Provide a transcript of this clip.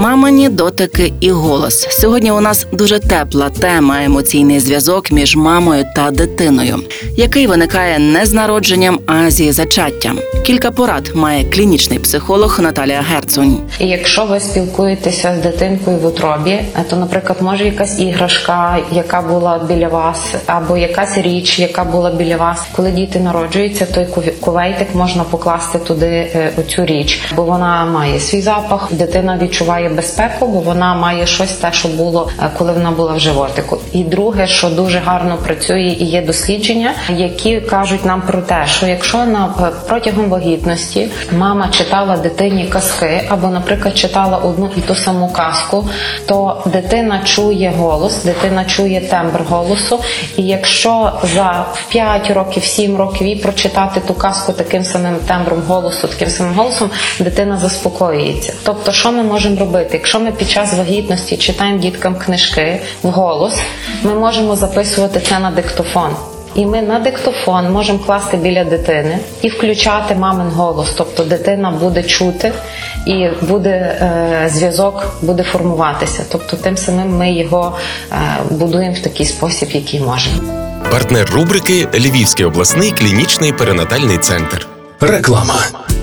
Мамині дотики і голос. Сьогодні у нас дуже тепла тема емоційний зв'язок між мамою та дитиною, який виникає не з народженням, а зі зачаттям. Кілька порад має клінічний психолог Наталія Герцунь. Якщо ви спілкуєтеся з дитинкою в утробі, е, то, наприклад, може якась іграшка, яка була біля вас, або якась річ, яка була біля вас, коли діти народжуються, той кувейтик можна покласти туди е, оцю річ, бо вона має свій запах. Дитина відчуває безпеку, бо вона має щось те, що було, е, коли вона була в животику. І друге, що дуже гарно працює, і є дослідження, які кажуть нам про те, що якщо на е, протягом вагітності мама читала дитині казки, або, наприклад, читала одну і ту саму казку, то дитина чує голос, дитина чує тембр голосу. І якщо за 5 років, 7 років їй прочитати ту казку таким самим тембром голосу, таким самим голосом, дитина заспокоюється. Тобто, що ми можемо робити? Якщо ми під час вагітності читаємо діткам книжки в голос, ми можемо записувати це на диктофон. І ми на диктофон можемо класти біля дитини і включати мамин голос. Тобто дитина буде чути і буде е, зв'язок буде формуватися. Тобто, тим самим ми його е, будуємо в такий спосіб, який можемо. Партнер рубрики Львівський обласний клінічний перинатальний центр. Реклама.